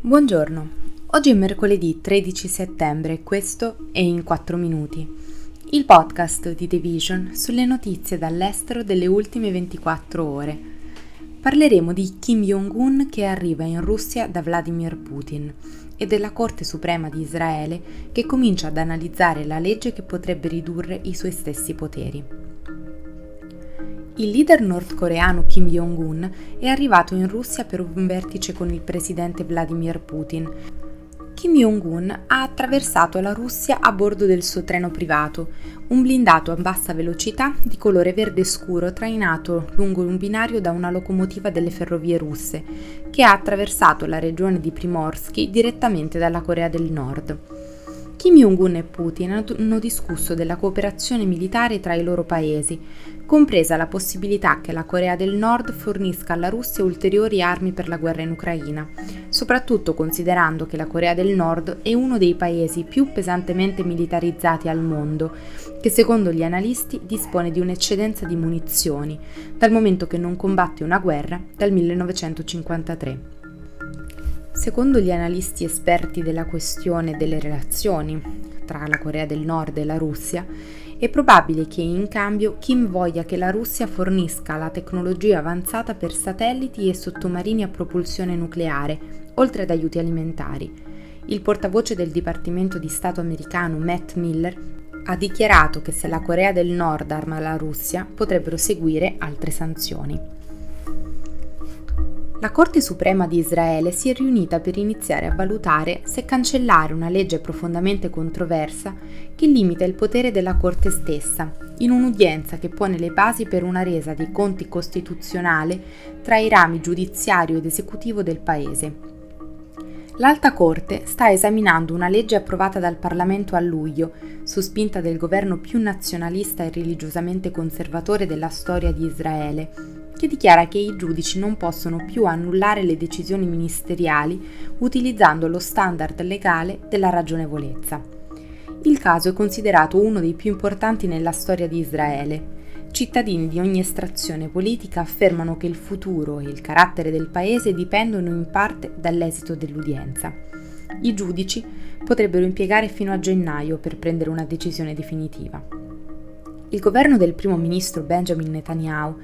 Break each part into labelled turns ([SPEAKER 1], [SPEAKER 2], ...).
[SPEAKER 1] Buongiorno, oggi è mercoledì 13 settembre e questo è In 4 Minuti, il podcast di The Vision sulle notizie dall'estero delle ultime 24 ore. Parleremo di Kim Jong-un che arriva in Russia da Vladimir Putin e della Corte Suprema di Israele che comincia ad analizzare la legge che potrebbe ridurre i suoi stessi poteri. Il leader nordcoreano Kim Jong-un è arrivato in Russia per un vertice con il presidente Vladimir Putin. Kim Jong-un ha attraversato la Russia a bordo del suo treno privato, un blindato a bassa velocità di colore verde scuro trainato lungo un binario da una locomotiva delle ferrovie russe, che ha attraversato la regione di Primorsky direttamente dalla Corea del Nord. Kim Jong-un e Putin hanno discusso della cooperazione militare tra i loro paesi, compresa la possibilità che la Corea del Nord fornisca alla Russia ulteriori armi per la guerra in Ucraina, soprattutto considerando che la Corea del Nord è uno dei paesi più pesantemente militarizzati al mondo, che secondo gli analisti dispone di un'eccedenza di munizioni, dal momento che non combatte una guerra dal 1953. Secondo gli analisti esperti della questione delle relazioni tra la Corea del Nord e la Russia, è probabile che in cambio Kim voglia che la Russia fornisca la tecnologia avanzata per satelliti e sottomarini a propulsione nucleare, oltre ad aiuti alimentari. Il portavoce del Dipartimento di Stato americano Matt Miller ha dichiarato che se la Corea del Nord arma la Russia potrebbero seguire altre sanzioni. La Corte Suprema di Israele si è riunita per iniziare a valutare se cancellare una legge profondamente controversa che limita il potere della Corte stessa, in un'udienza che pone le basi per una resa di conti costituzionale tra i rami giudiziario ed esecutivo del Paese. L'Alta Corte sta esaminando una legge approvata dal Parlamento a luglio, su spinta del governo più nazionalista e religiosamente conservatore della storia di Israele, che dichiara che i giudici non possono più annullare le decisioni ministeriali utilizzando lo standard legale della ragionevolezza. Il caso è considerato uno dei più importanti nella storia di Israele. Cittadini di ogni estrazione politica affermano che il futuro e il carattere del paese dipendono in parte dall'esito dell'udienza. I giudici potrebbero impiegare fino a gennaio per prendere una decisione definitiva. Il governo del primo ministro Benjamin Netanyahu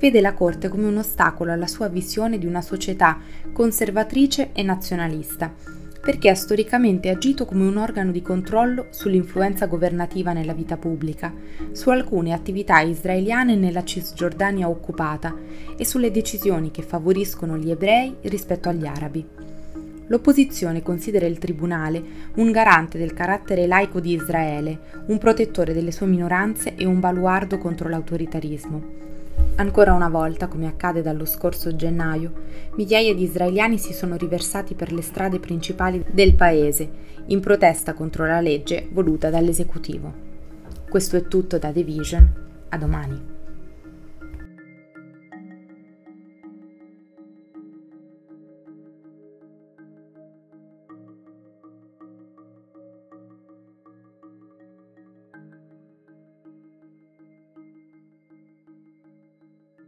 [SPEAKER 1] vede la Corte come un ostacolo alla sua visione di una società conservatrice e nazionalista, perché ha storicamente agito come un organo di controllo sull'influenza governativa nella vita pubblica, su alcune attività israeliane nella Cisgiordania occupata e sulle decisioni che favoriscono gli ebrei rispetto agli arabi. L'opposizione considera il Tribunale un garante del carattere laico di Israele, un protettore delle sue minoranze e un baluardo contro l'autoritarismo. Ancora una volta, come accade dallo scorso gennaio, migliaia di israeliani si sono riversati per le strade principali del paese in protesta contro la legge voluta dall'esecutivo. Questo è tutto da The Vision. A domani.